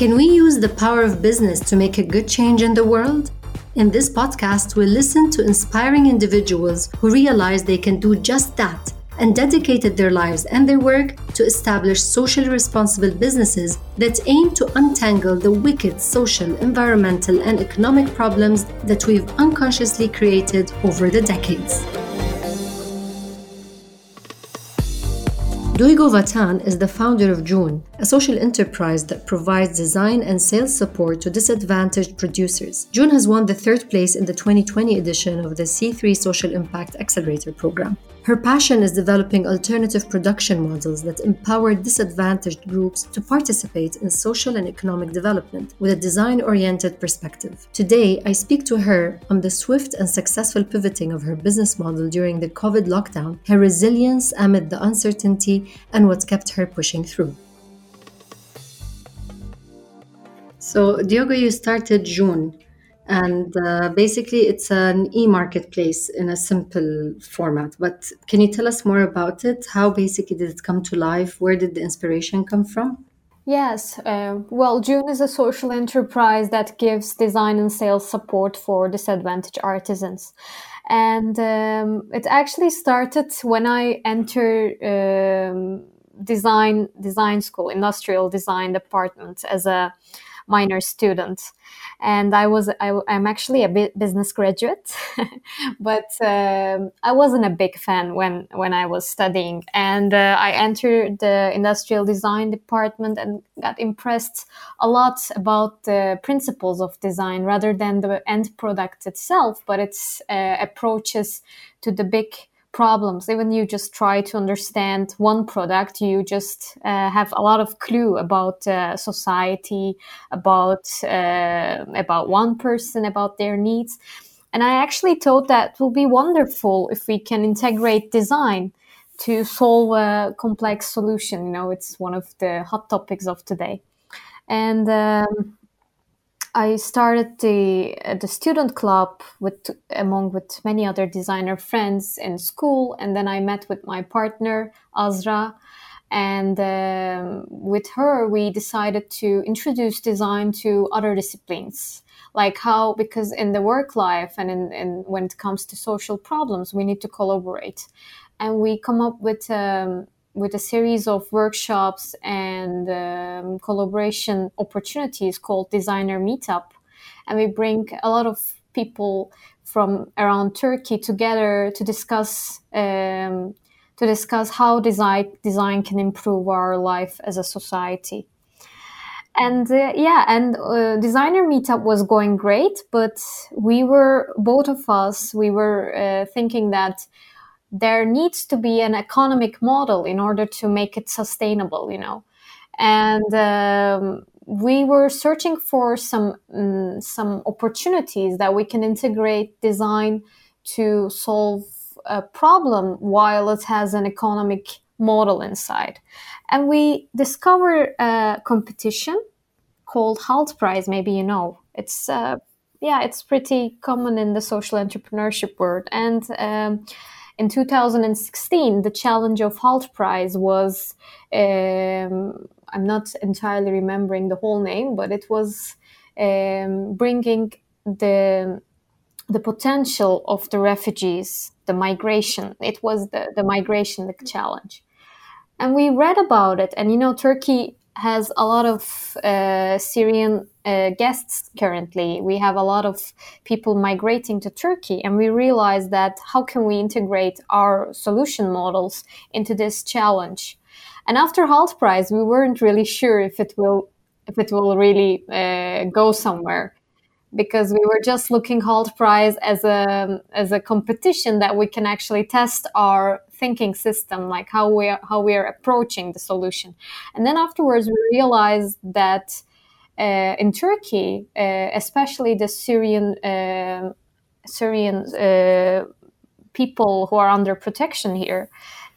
Can we use the power of business to make a good change in the world? In this podcast, we'll listen to inspiring individuals who realize they can do just that and dedicated their lives and their work to establish socially responsible businesses that aim to untangle the wicked social, environmental, and economic problems that we've unconsciously created over the decades. Duygu Vatan is the founder of June, a social enterprise that provides design and sales support to disadvantaged producers. June has won the third place in the 2020 edition of the C3 Social Impact Accelerator program. Her passion is developing alternative production models that empower disadvantaged groups to participate in social and economic development with a design oriented perspective. Today, I speak to her on the swift and successful pivoting of her business model during the COVID lockdown, her resilience amid the uncertainty, and what kept her pushing through. So, Duygu, you started June. And uh, basically, it's an e marketplace in a simple format. But can you tell us more about it? How basically did it come to life? Where did the inspiration come from? Yes, uh, well, June is a social enterprise that gives design and sales support for disadvantaged artisans. And um, it actually started when I entered um, design design school, industrial design department as a minor student and I was I, am actually a business graduate, but um, I wasn't a big fan when when I was studying, and uh, I entered the industrial design department and got impressed a lot about the principles of design rather than the end product itself, but its uh, approaches to the big problems. Even you just try to understand one product you just uh, have a lot of clue about uh, society about uh, about one person about their needs. And i actually thought that will be wonderful if we can integrate design to solve a complex solution. You know it's one of the hot topics of today. And um, I started the uh, the student club with among with many other designer friends in school, and then I met with my partner Azra, and um, with her we decided to introduce design to other disciplines, like how because in the work life and in, in when it comes to social problems we need to collaborate, and we come up with. Um, with a series of workshops and um, collaboration opportunities called Designer Meetup. And we bring a lot of people from around Turkey together to discuss um, to discuss how design design can improve our life as a society. And uh, yeah, and uh, designer meetup was going great, but we were both of us we were uh, thinking that there needs to be an economic model in order to make it sustainable, you know. And um, we were searching for some um, some opportunities that we can integrate design to solve a problem while it has an economic model inside. And we discovered a competition called Hult Prize. Maybe you know. It's uh, yeah, it's pretty common in the social entrepreneurship world, and um, in 2016, the challenge of Hult Prize was, um, I'm not entirely remembering the whole name, but it was um, bringing the the potential of the refugees, the migration. It was the, the migration challenge. And we read about it. And, you know, Turkey has a lot of uh, Syrian uh, guests currently. We have a lot of people migrating to Turkey, and we realized that how can we integrate our solution models into this challenge? And after Hult Prize, we weren't really sure if it will if it will really uh, go somewhere because we were just looking Hult Prize as a as a competition that we can actually test our thinking system, like how we are, how we are approaching the solution. And then afterwards, we realized that uh, in Turkey, uh, especially the Syrian uh, Syrian people who are under protection here,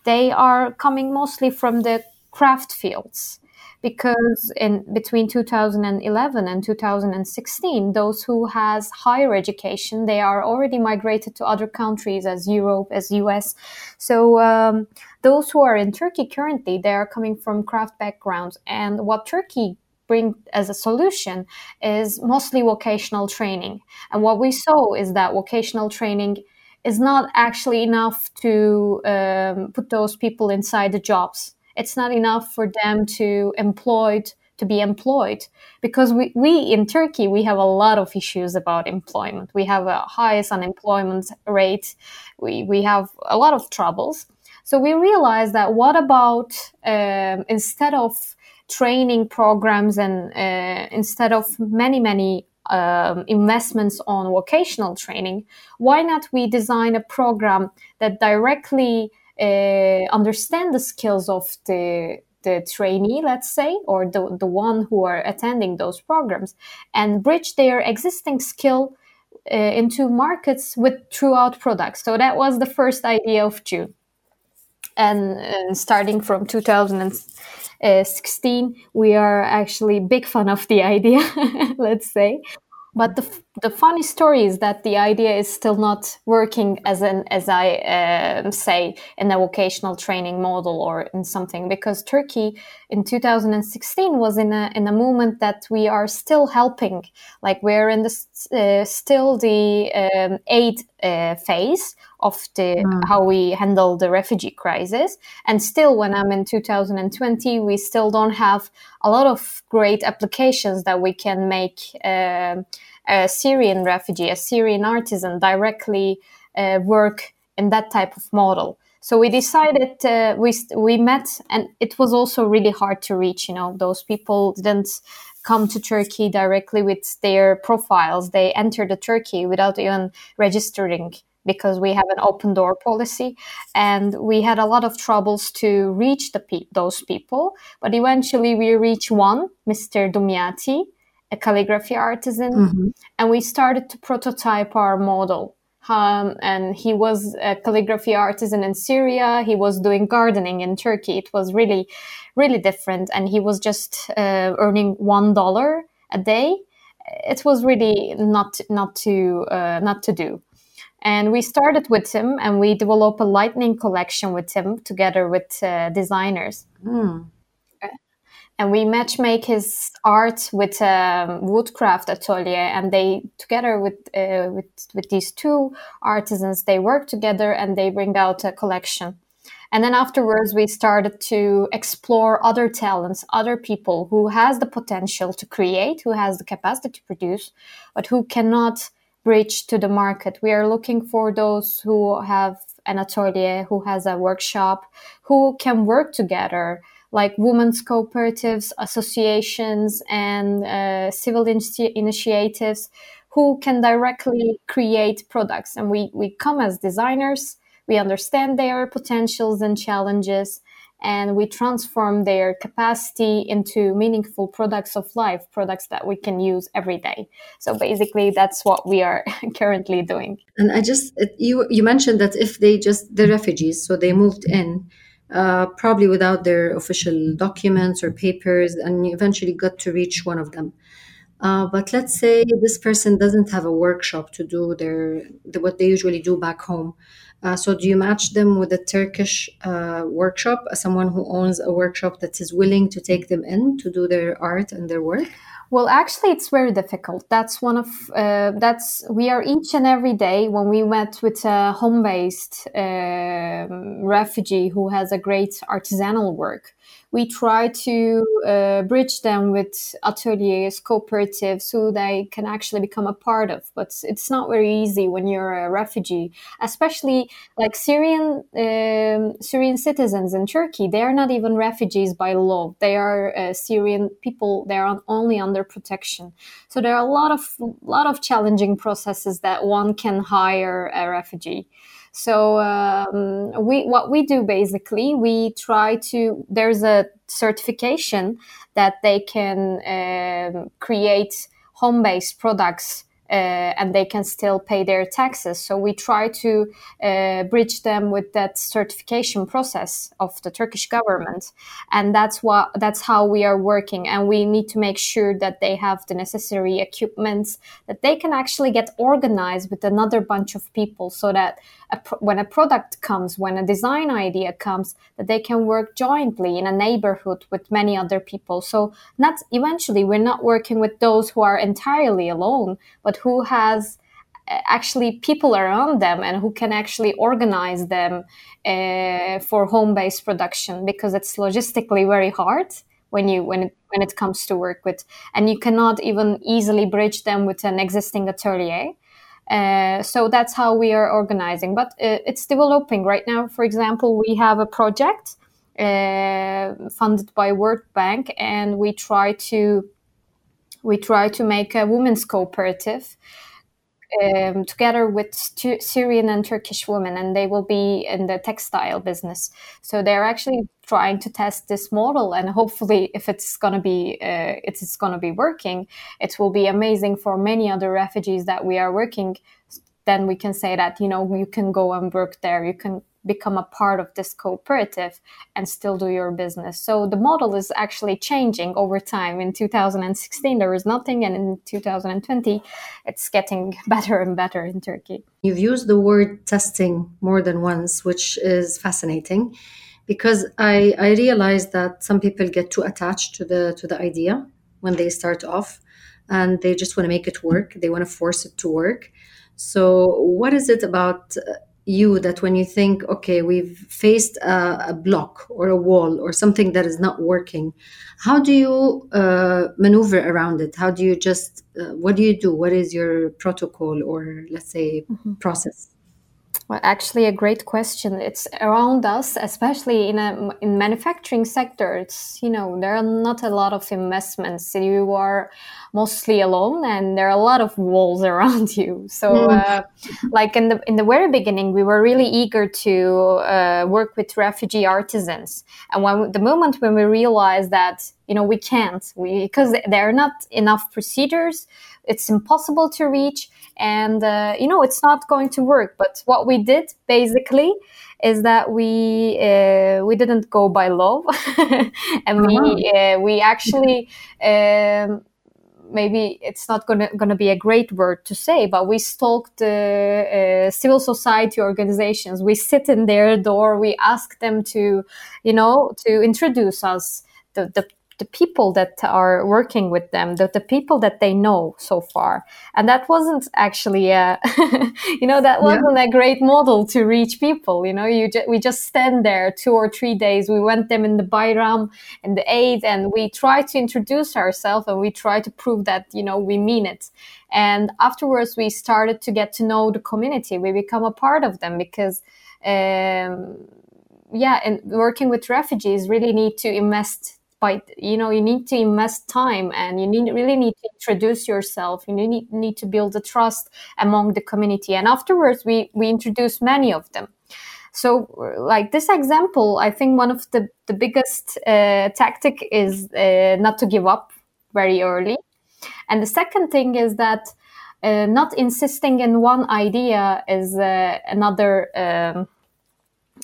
they are coming mostly from the craft fields because in between 2011 and 2016 those who has higher education they are already migrated to other countries as europe as us so um, those who are in turkey currently they are coming from craft backgrounds and what turkey bring as a solution is mostly vocational training. And what we saw is that vocational training is not actually enough to um, put those people inside the jobs. It's not enough for them to employed to be employed because we, we in Turkey we have a lot of issues about employment. We have a highest unemployment rate. We we have a lot of troubles. So we realized that what about um, instead of training programs and uh, instead of many many um, investments on vocational training, why not we design a program that directly uh, understand the skills of the the trainee, let's say, or the, the one who are attending those programs and bridge their existing skill uh, into markets with throughout products. So that was the first idea of June. And, and starting from 2016, we are actually big fan of the idea, let's say. But the, the funny story is that the idea is still not working as an as I uh, say in a vocational training model or in something because Turkey in 2016 was in a in a moment that we are still helping like we're in the uh, still the um, aid uh, phase of the mm. how we handle the refugee crisis and still when i'm in 2020 we still don't have a lot of great applications that we can make uh, a syrian refugee a syrian artisan directly uh, work in that type of model. So we decided uh, we we met and it was also really hard to reach you know. Those people didn't come to Turkey directly with their profiles. They enter the Turkey without even registering because we have an open door policy. And we had a lot of troubles to reach the pe- those people. But eventually we reached one mr dumyati a calligraphy artisan mm-hmm. and we started to prototype our model um, and he was a calligraphy artisan in Syria. He was doing gardening in Turkey. It was really, really different. And he was just uh, earning one dollar a day. It was really not not to uh, not to do. And we started with him, and we developed a lightning collection with him together with uh, designers. Mm and we match make his art with a um, woodcraft atelier and they together with uh, with with these two artisans they work together and they bring out a collection. And then afterwards we started to explore other talents other people who has the potential to create who has the capacity to produce but who cannot bridge to the market. We are looking for those who have an atelier who has a workshop who can work together like women's cooperatives, associations, and uh, civil in- initiatives who can directly create products. And we, we come as designers, we understand their potentials and challenges, and we transform their capacity into meaningful products of life, products that we can use every day. So basically, that's what we are currently doing. And I just, you, you mentioned that if they just, the refugees, so they moved in, uh, probably without their official documents or papers, and eventually got to reach one of them. Uh, but let's say this person doesn't have a workshop to do their the, what they usually do back home. Uh, so do you match them with a Turkish uh, workshop, someone who owns a workshop that is willing to take them in to do their art and their work? Well, actually, it's very difficult. That's one of uh, that's we are each and every day when we met with a home-based uh, refugee who has a great artisanal work we try to uh, bridge them with ateliers, cooperatives, so they can actually become a part of. But it's not very easy when you're a refugee, especially like Syrian um, Syrian citizens in Turkey. They are not even refugees by law. They are uh, Syrian people. They are only under protection. So there are a lot of lot of challenging processes that one can hire a refugee. So um, we what we do basically we try to there's a certification that they can um, create home based products uh, and they can still pay their taxes. So we try to uh, bridge them with that certification process of the Turkish government, and that's what that's how we are working. And we need to make sure that they have the necessary equipment that they can actually get organized with another bunch of people, so that a when a product comes, when a design idea comes, that they can work jointly in a neighborhood with many other people. So not eventually we're not working with those who are entirely alone, but who has uh, actually people around them and who can actually organize them uh, for home-based production because it's logistically very hard when you when it, when it comes to work with and you cannot even easily bridge them with an existing atelier uh, so that's how we are organizing but uh, it's developing. Right now for example we have a project uh, funded by world bank and we try to we try to make a women's cooperative um, together with Syrian and Turkish women, and they will be in the textile business. So they're actually trying to test this model, and hopefully, if it's gonna be uh, it's gonna be working, it will be amazing for many other refugees that we are working. Then we can say that you know you can go and work there. You can become a part of this cooperative and still do your business. So the model is actually changing over time. In 2016, there was nothing, and in 2020, it's getting better and better in Turkey. You've used the word testing more than once, which is fascinating because I, I realized that some people get too attached to the to the idea when they start off and they just want to make it work they want to force it to work so what is it about you that when you think, okay, we've faced a, a, block or a wall or something that is not working, how do you uh, maneuver around it? How do you just, uh, what do you do? What is your protocol or let's say mm-hmm. process? Well, actually, a great question. It's around us, especially in a in manufacturing sector. It's you know there are not a lot of investments. You are mostly alone, and there are a lot of walls around you. So, mm. uh, like in the in the very beginning, we were really eager to uh, work with refugee artisans, and when the moment when we realized that you know we can't, we because there are not enough procedures, it's impossible to reach and uh, you know it's not going to work but what we did basically is that we uh, we didn't go by love and we uh-huh. uh, we actually um, maybe it's not gonna gonna be a great word to say, but we stalked uh, civil society organizations. We sit in their door. We ask them to, you know, to introduce us the, the the people that are working with them, the, the people that they know so far. And that wasn't actually a, you know, that wasn't yeah. a great model to reach people. You know, you ju- we just stand there two or three days. We went them in the Bayram and the Aid, and we try to introduce ourselves and we try to prove that, you know, we mean it. And afterwards we started to get to know the community. We become a part of them because, um, yeah, and working with refugees really need to invest you know you need to invest time and you need really need to introduce yourself. You need, need to build the trust among the community. And afterwards we we introduce many of them. So like this example i think one of the the biggest uh, tactic is uh, not to give up very early. And the second thing is that uh, not insisting in one idea is uh, another um,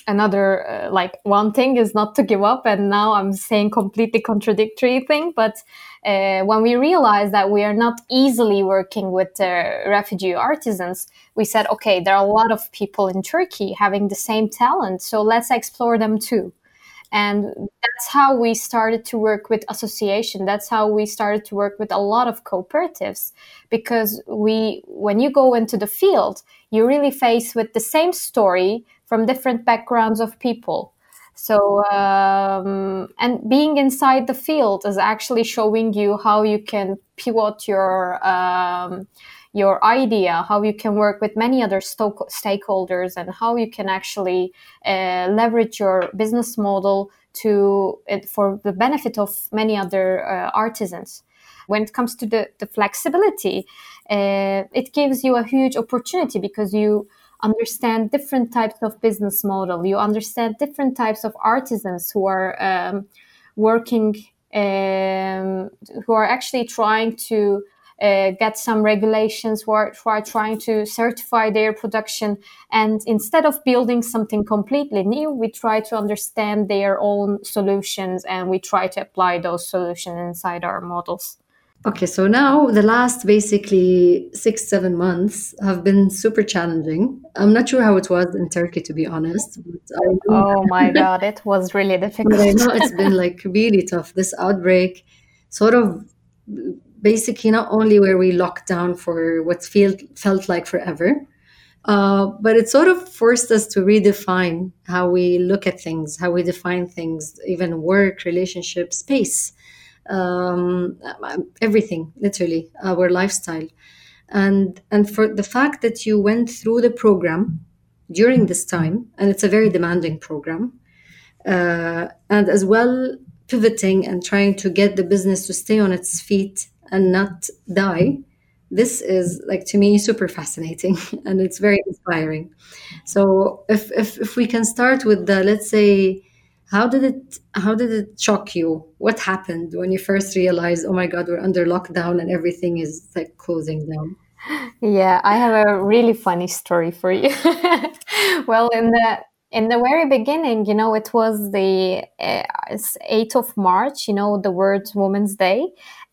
another uh, like one thing is not to give up and now i'm saying completely contradictory thing but uh, when we realized that we are not easily working with uh, refugee artisans we said okay there are a lot of people in turkey having the same talent so let's explore them too and that's how we started to work with association that's how we started to work with a lot of cooperatives because we when you go into the field you really face with the same story from different backgrounds of people. So, um, and being inside the field is actually showing you how you can pivot your um, your idea, how you can work with many other sto- stakeholders, and how you can actually uh, leverage your business model to it for the benefit of many other uh, artisans. When it comes to the, the flexibility, uh, it gives you a huge opportunity because you understand different types of business model. You understand different types of artisans who are um, working, um, who are actually trying to uh, get some regulations, who are, who are trying to certify their production. And instead of building something completely new, we try to understand their own solutions and we try to apply those solutions inside our models. Okay, so now the last basically six, seven months have been super challenging. I'm not sure how it was in Turkey, to be honest. oh my God, it was really difficult. I know it's been like really tough. This outbreak sort of basically not only were we locked down for what feel, felt like forever, uh, but it sort of forced us to redefine how we look at things, how we define things, even work, relationship, space, um, everything, literally, our lifestyle. And, and for the fact that you went through the program during this time, and it's a very demanding program, uh, and as well pivoting and trying to get the business to stay on its feet and not die this is like to me super fascinating and it's very inspiring. So if, if if we can start with the let's say how did it how did it shock you? What happened when you first realized oh my god we're under lockdown and everything is like closing down? Yeah i have a really funny story for you. Well in the in the very beginning, you know, it was the uh, 8th of March, you know, the World Women's Day,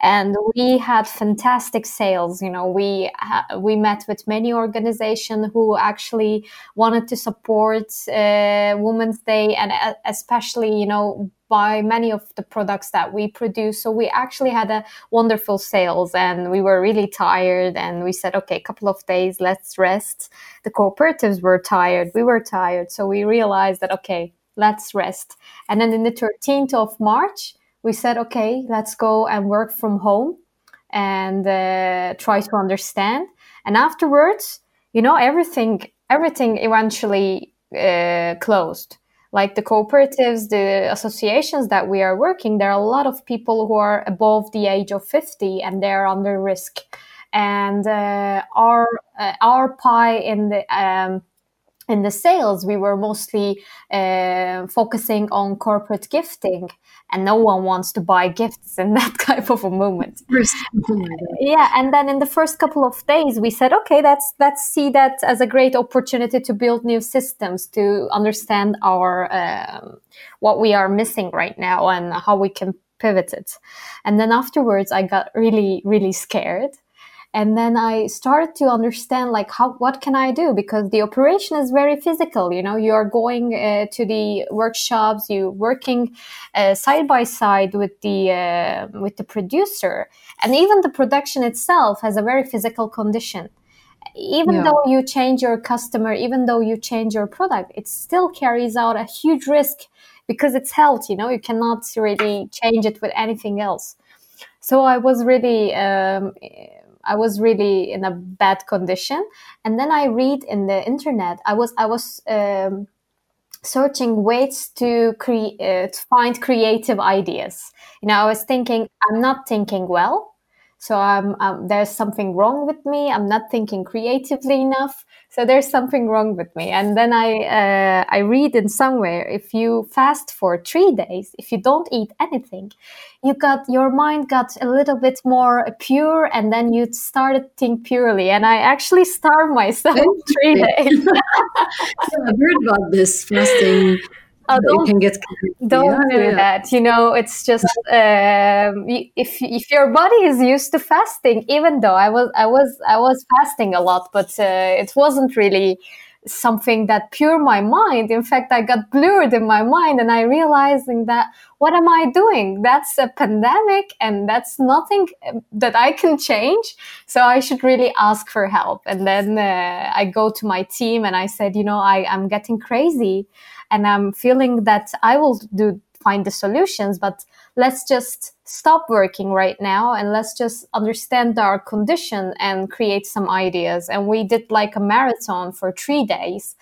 and we had fantastic sales. You know, we ha- we met with many organizations who actually wanted to support uh, Women's Day, and uh, especially, you know, buy many of the products that we produce. So we actually had a wonderful sales and we were really tired and we said, okay, a couple of days, let's rest. The cooperatives were tired. We were tired. So we realized that, okay, let's rest. And then in the 13th of March, we said, okay, let's go and work from home and uh, try to understand. And afterwards, you know, everything, everything eventually uh, closed like the cooperatives, the associations that we are working, there are a lot of people who are above the age of 50 and they're under risk. And uh, our uh, our pie in the um, in the sales, we were mostly uh, focusing on corporate gifting, and no one wants to buy gifts in that type of a moment. Oh yeah, and then in the first couple of days, we said, okay, let's let's see that as a great opportunity to build new systems to understand our um, what we are missing right now and how we can pivot it. And then afterwards, I got really really scared and then i started to understand like how what can i do? Because the operation is very physical you know you are going uh, to the workshops you working uh, side by side with the uh, with the producer. And even the production itself has a very physical condition. Even yeah. though you change your customer even though you change your product it still carries out a huge risk because it's health you know you cannot really change it with anything else. So i was really um, I was really in a bad condition. And then I read in the internet. I was I was um, searching ways to create uh, to find creative ideas. You know, I was thinking I'm not thinking well. So I'm, um, there's something wrong with me. I'm not thinking creatively enough. So there's something wrong with me. And then I uh, I read in somewhere if you fast for three days, if you don't eat anything, you got your mind got a little bit more pure, and then you started think purely. And I actually starved myself three days. yeah, I've heard about this fasting Oh, don't, can get don't yeah, do yeah. that. You know, it's just um, if if your body is used to fasting, even though I was I was I was fasting a lot, but uh, it wasn't really something that pure my mind. In fact, I got blurred in my mind, and I realizing that what am I doing? That's a pandemic, and that's nothing um, that I can change. So I should really ask for help. And then uh, I go to my team, and I said, you know, I I'm getting crazy and I'm feeling that I will do find the solutions, but let's just stop working right now and let's just understand our condition and create some ideas. And we did like a marathon for three days.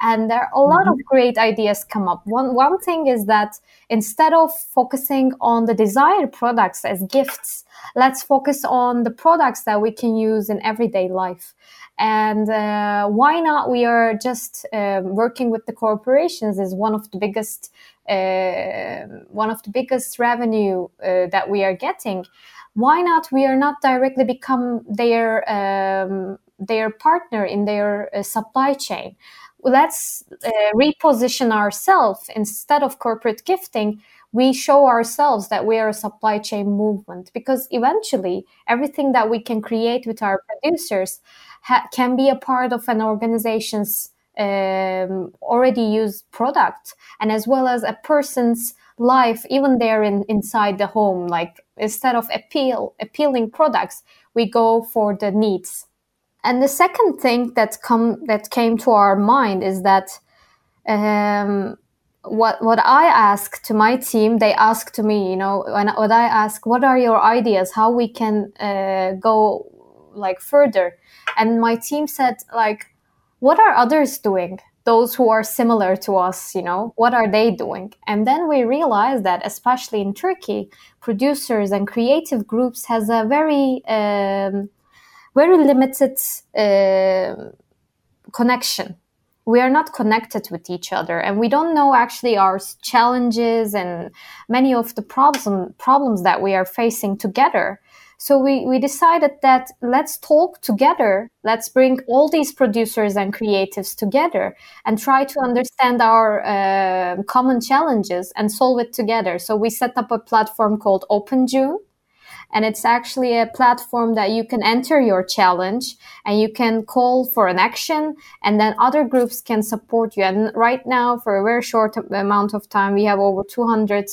And there are a lot mm-hmm. of great ideas come up. One, one thing is that instead of focusing on the desired products as gifts, let's focus on the products that we can use in everyday life and uh, why not? We are just uh, working with the corporations is one of the biggest uh, one of the biggest revenue uh, that we are getting. Why not? We are not directly become their um, their partner in their uh, supply chain. Let's uh, reposition ourselves instead of corporate gifting we show ourselves that we are a supply chain movement because eventually everything that we can create with our producers ha- can be a part of an organization's um, already used product and as well as a person's life even there in, inside the home. Like instead of appeal appealing products we go for the needs. And the second thing that come that came to our mind is that um, what what I ask to my team, they ask to me. You know, when what I ask, what are your ideas? How we can uh, go like further? And my team said, like, what are others doing? Those who are similar to us, you know, what are they doing? And then we realized that, especially in Turkey, producers and creative groups has a very um, very limited uh, connection we are not connected with each other and we don't know actually our challenges and many of the problem, problems that we are facing together. So we, we decided that let's talk together let's bring all these producers and creatives together and try to understand our uh, common challenges and solve it together. So we set up a platform called open june and it's actually a platform that you can enter your challenge and you can call for an action and then other groups can support you. And right now, for a very short amount of time, we have over 200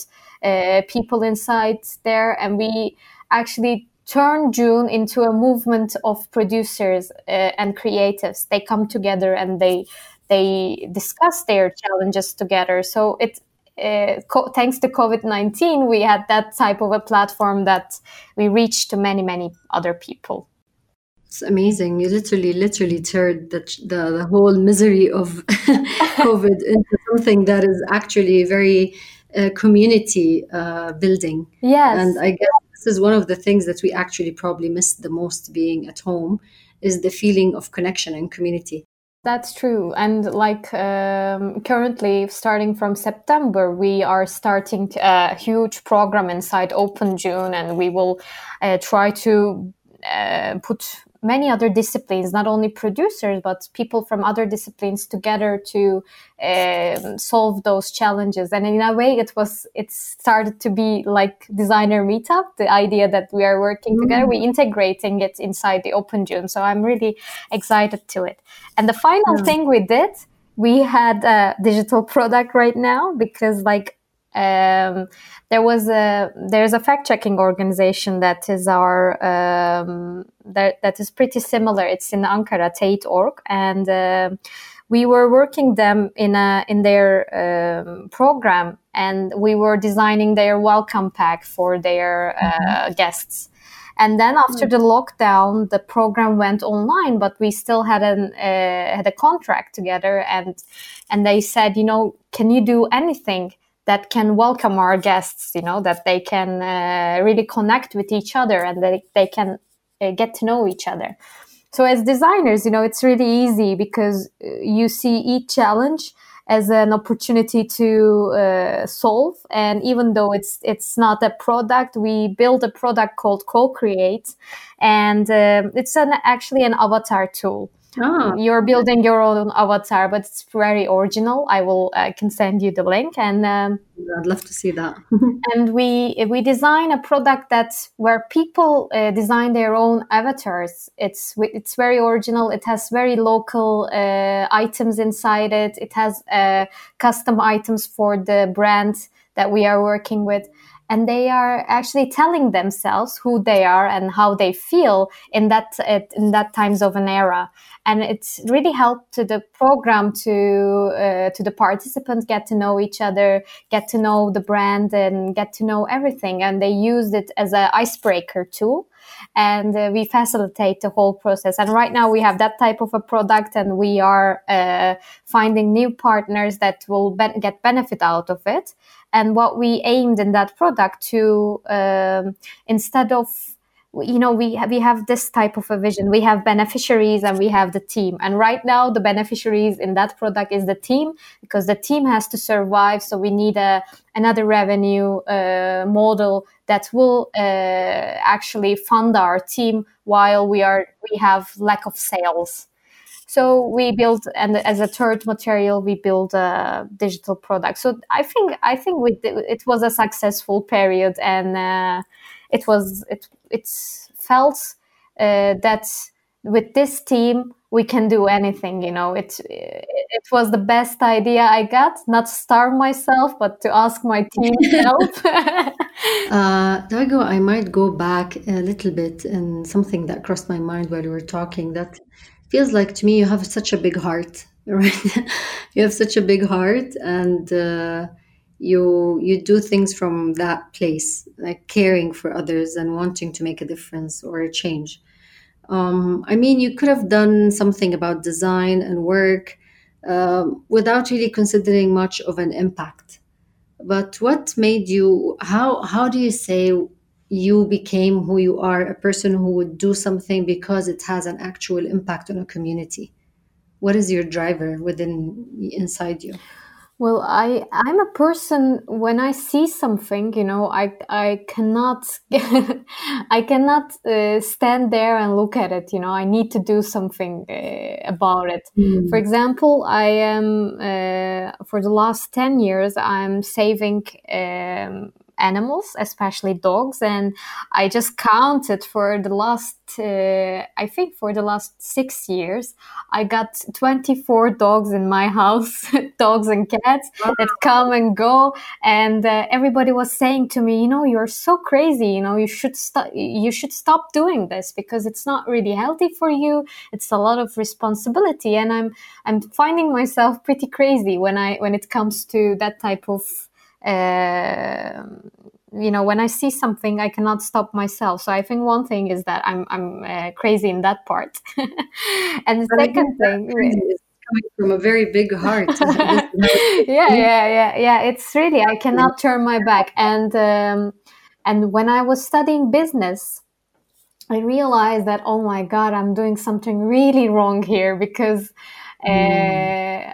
uh, people inside there and we actually turn June into a movement of producers uh, and creatives. They come together and they they discuss their challenges together. So it's uh, co- thanks to COVID 19, we had that type of a platform that we reached to many, many other people. It's amazing. You literally, literally turned the, the, the whole misery of COVID into something that is actually very uh, community uh, building. Yes. And I guess this is one of the things that we actually probably missed the most being at home is the feeling of connection and community. That's true. And like um, currently, starting from September, we are starting a huge program inside Open June, and we will uh, try to uh, put many other disciplines, not only producers, but people from other disciplines together to um, solve those challenges. And in a way, it was, it started to be like designer meetup, the idea that we are working mm-hmm. together, we integrating it inside the Open June. So I'm really excited to it. And the final yeah. thing we did, we had a digital product right now because like um, there was a there's a fact checking organization that is our um, that that is pretty similar. It's in Ankara, Teyit.org, and uh, we were working them in a in their um, program, and we were designing their welcome pack for their uh, mm-hmm. guests. And then after the lockdown, the program went online, but we still had an uh, had a contract together, and and they said, you know, can you do anything? That can welcome our guests, you know, that they can uh, really connect with each other and that they can uh, get to know each other. So as designers, you know, it's really easy because uh, you see each challenge as an opportunity to uh, solve. And even though it's it's not a product, we build a product called Co-Create, and um, it's an actually an avatar tool. Oh. You're building your own avatar, but it's very original. I will I can send you the link, and um, I'd love to see that. and we we design a product that's where people uh, design their own avatars. It's it's very original. It has very local uh, items inside it. It has uh, custom items for the brand that we are working with and they are actually telling themselves who they are and how they feel in that in that times of an era. And it's really helped to the program to uh, to the participants get to know each other get to know the brand and get to know everything. And they used it as an icebreaker tool and uh, we facilitate the whole process. And right now we have that type of a product and we are uh, finding new partners that will be- get benefit out of it. And what we aimed in that product to um, instead of you know we have, we have this type of a vision. We have beneficiaries and we have the team. And right now the beneficiaries in that product is the team because the team has to survive. So we need a another revenue uh, model that will uh, actually fund our team while we are we have lack of sales. So we built and as a third material we build a digital product. So i think i think we it was a successful period and uh, it was it it's felt uh, that with this team we can do anything you know? It it was the best idea i got not starve myself but to ask my team help. Uh, Dago, i might go back a little bit and something that crossed my mind while we were talking that feels like to me you have such a big heart right? You have such a big heart and uh, you you do things from that place like caring for others and wanting to make a difference or a change um, I mean, you could have done something about design and work um, without really considering much of an impact. But what made you? How how do you say you became who you are? A person who would do something because it has an actual impact on a community. What is your driver within inside you? Well, I I'm a person when I see something, you know, I I cannot I cannot uh, stand there and look at it. You know, I need to do something uh, about it. Mm. For example, I am uh, for the last ten years I'm saving um, animals, especially dogs. And I just counted for the last, uh, I think for the last six years, I got 24 dogs in my house, dogs and cats that come and go. And uh, everybody was saying to me, you know, you're so crazy. You know, you should stop, you should stop doing this because it's not really healthy for you. It's a lot of responsibility. And I'm, I'm finding myself pretty crazy when I, when it comes to that type of uh, you know when i see something i cannot stop myself. So i think one thing is that i'm i'm uh, crazy in that part. And the second thing is coming from a very big heart yeah yeah yeah yeah. It's really i cannot turn my back. And um, and when i was studying business i realized that oh my god i'm doing something really wrong here because mm.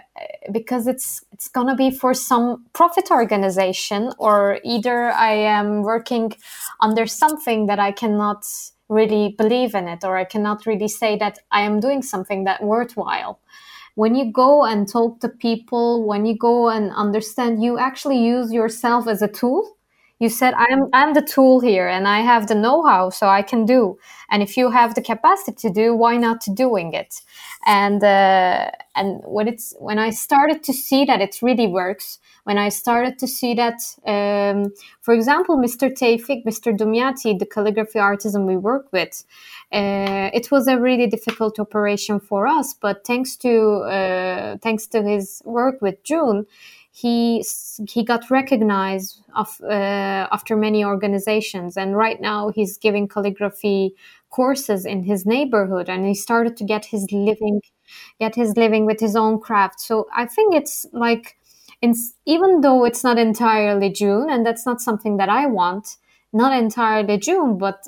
Because it's it's gonna be for some profit organization or either I am working under something that I cannot really believe in it or I cannot really say that I am doing something that worthwhile. When you go and talk to people, when you go and understand, you actually use yourself as a tool you said i'm i'm the tool here and i have the know-how so i can do. And if you have the capacity to do why not doing it? And uh, and when it's when i started to see that it really works when i started to see that um, for example mr Tevfik, mr Dumyati, the calligraphy artisan we work with uh, it was a really difficult operation for us but thanks to uh, thanks to his work with june he he got recognized of, uh, after many organizations. And right now he's giving calligraphy courses in his neighborhood and he started to get his living get his living with his own craft. So i think it's like even though it's not entirely june and that's not something that i want not entirely june but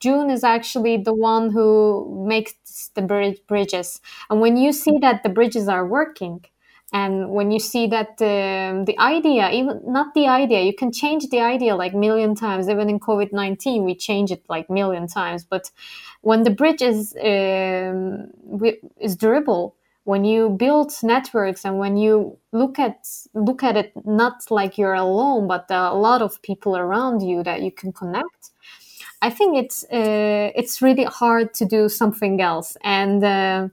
june is actually the one who makes the bridges. And when you see that the bridges are working and when you see that um, the idea even not the idea you can change the idea like million times. Even in covid-19 we change it like million times. But when the bridge is um, is durable when you build networks and when you look at look at it not like you're alone but there are a lot of people around you that you can connect i think it's uh, it's really hard to do something else. And uh,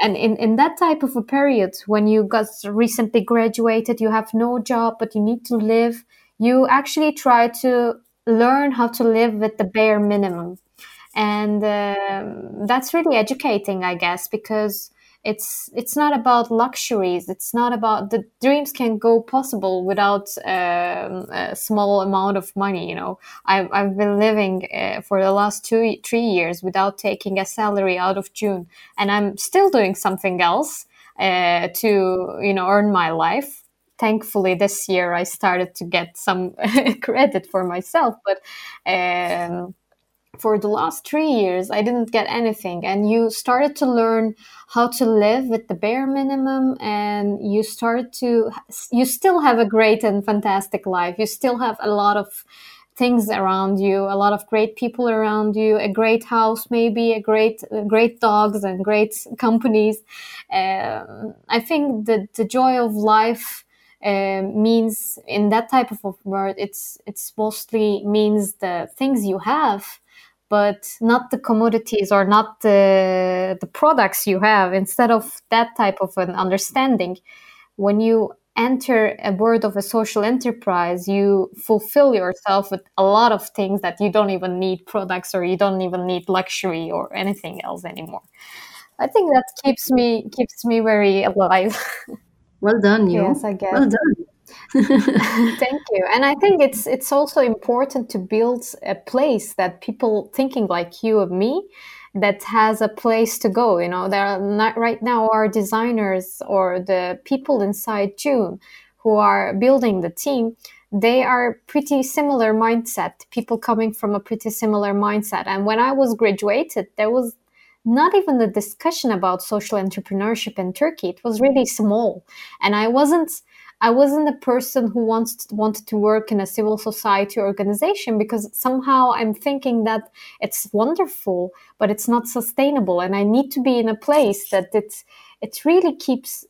and in, in that type of a period when you got recently graduated you have no job but you need to live you actually try to learn how to live with the bare minimum. And um, that's really educating i guess because it's it's not about luxuries. It's not about the dreams can go possible without um, a small amount of money you know. I've, I've been living uh, for the last two three years without taking a salary out of june. And i'm still doing something else uh, to you know earn my life. Thankfully this year i started to get some credit for myself but um, for the last three years i didn't get anything and you started to learn how to live with the bare minimum and you started to you still have a great and fantastic life you still have a lot of things around you, a lot of great people around you, a great house, maybe a great, great dogs and great companies. Um, I think that the joy of life uh, means in that type of word, it's it's mostly means the things you have, but not the commodities or not the the products you have. Instead of that type of an understanding, when you enter a word of a social enterprise, you fulfill yourself with a lot of things that you don't even need products or you don't even need luxury or anything else anymore. I think that keeps me keeps me very alive. Well done, you. Yes, I guess. Well done. Thank you. And I think it's it's also important to build a place that people thinking like you and me that has a place to go. You know, there are not right now our designers or the people inside June who are building the team. They are pretty similar mindset. People coming from a pretty similar mindset. And when I was graduated, there was not even the discussion about social entrepreneurship in Turkey. It was really small, and I wasn't. I wasn't a person who wants to, wanted to work in a civil society organization because somehow I'm thinking that it's wonderful, but it's not sustainable, and I need to be in a place that it's it really keeps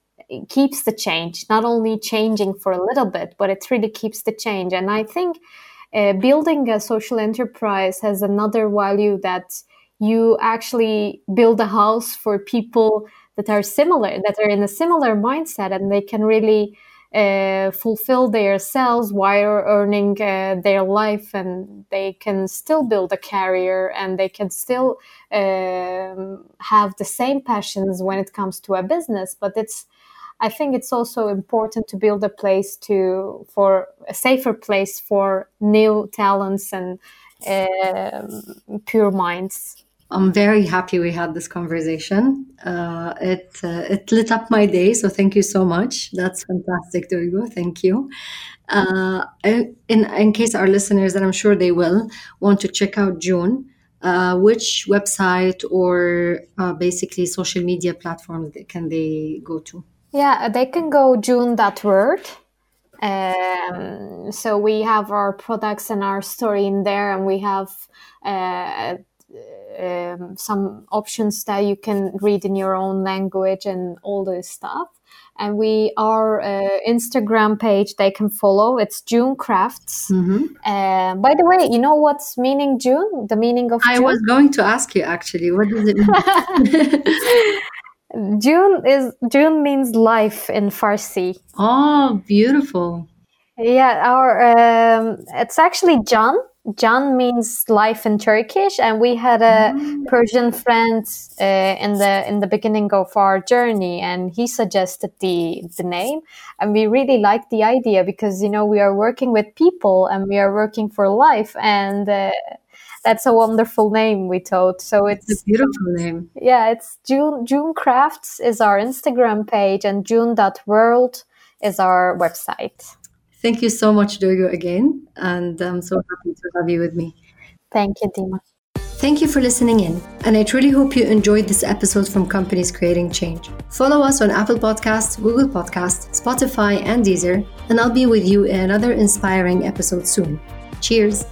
keeps the change, not only changing for a little bit, but it really keeps the change. And I think uh, building a social enterprise has another value that you actually build a house for people that are similar, that are in a similar mindset, and they can really uh, fulfill their selves while earning uh, their life, and they can still build a career, and they can still um, have the same passions when it comes to a business. But it's, I think, it's also important to build a place to for a safer place for new talents and um, pure minds. I'm very happy we had this conversation. Uh, it uh, it lit up my day, so thank you so much. That's fantastic, Duygu. Thank you. Uh, in in case our listeners, and I'm sure they will, want to check out June, uh, which website or uh, basically social media platforms can they go to? Yeah, they can go june.world. Um, so we have our products and our story in there, and we have uh, um, some options that you can read in your own language and all this stuff. And we our uh, Instagram page they can follow. It's June Crafts. Mm-hmm. Uh, by the way, you know what's meaning June? The meaning of I June? was going to ask you actually. What does it mean? June is June means life in Farsi. Oh, beautiful. Yeah, our um, it's actually John Jan means life in Turkish, and we had a mm. Persian friend uh, in the in the beginning of our journey, and he suggested the the name, and we really liked the idea because you know we are working with people and we are working for life, and uh, that's a wonderful name we thought. So it's, it's a beautiful name. Yeah, it's June June Crafts is our Instagram page, and June.world is our website. Thank you so much, Duygu, again. And I'm so happy to have you with me. Thank you, Dima. Thank you for listening in, and I truly hope you enjoyed this episode from Companies Creating Change. Follow us on Apple Podcasts, Google Podcasts, Spotify, and Deezer, and I'll be with you in another inspiring episode soon. Cheers!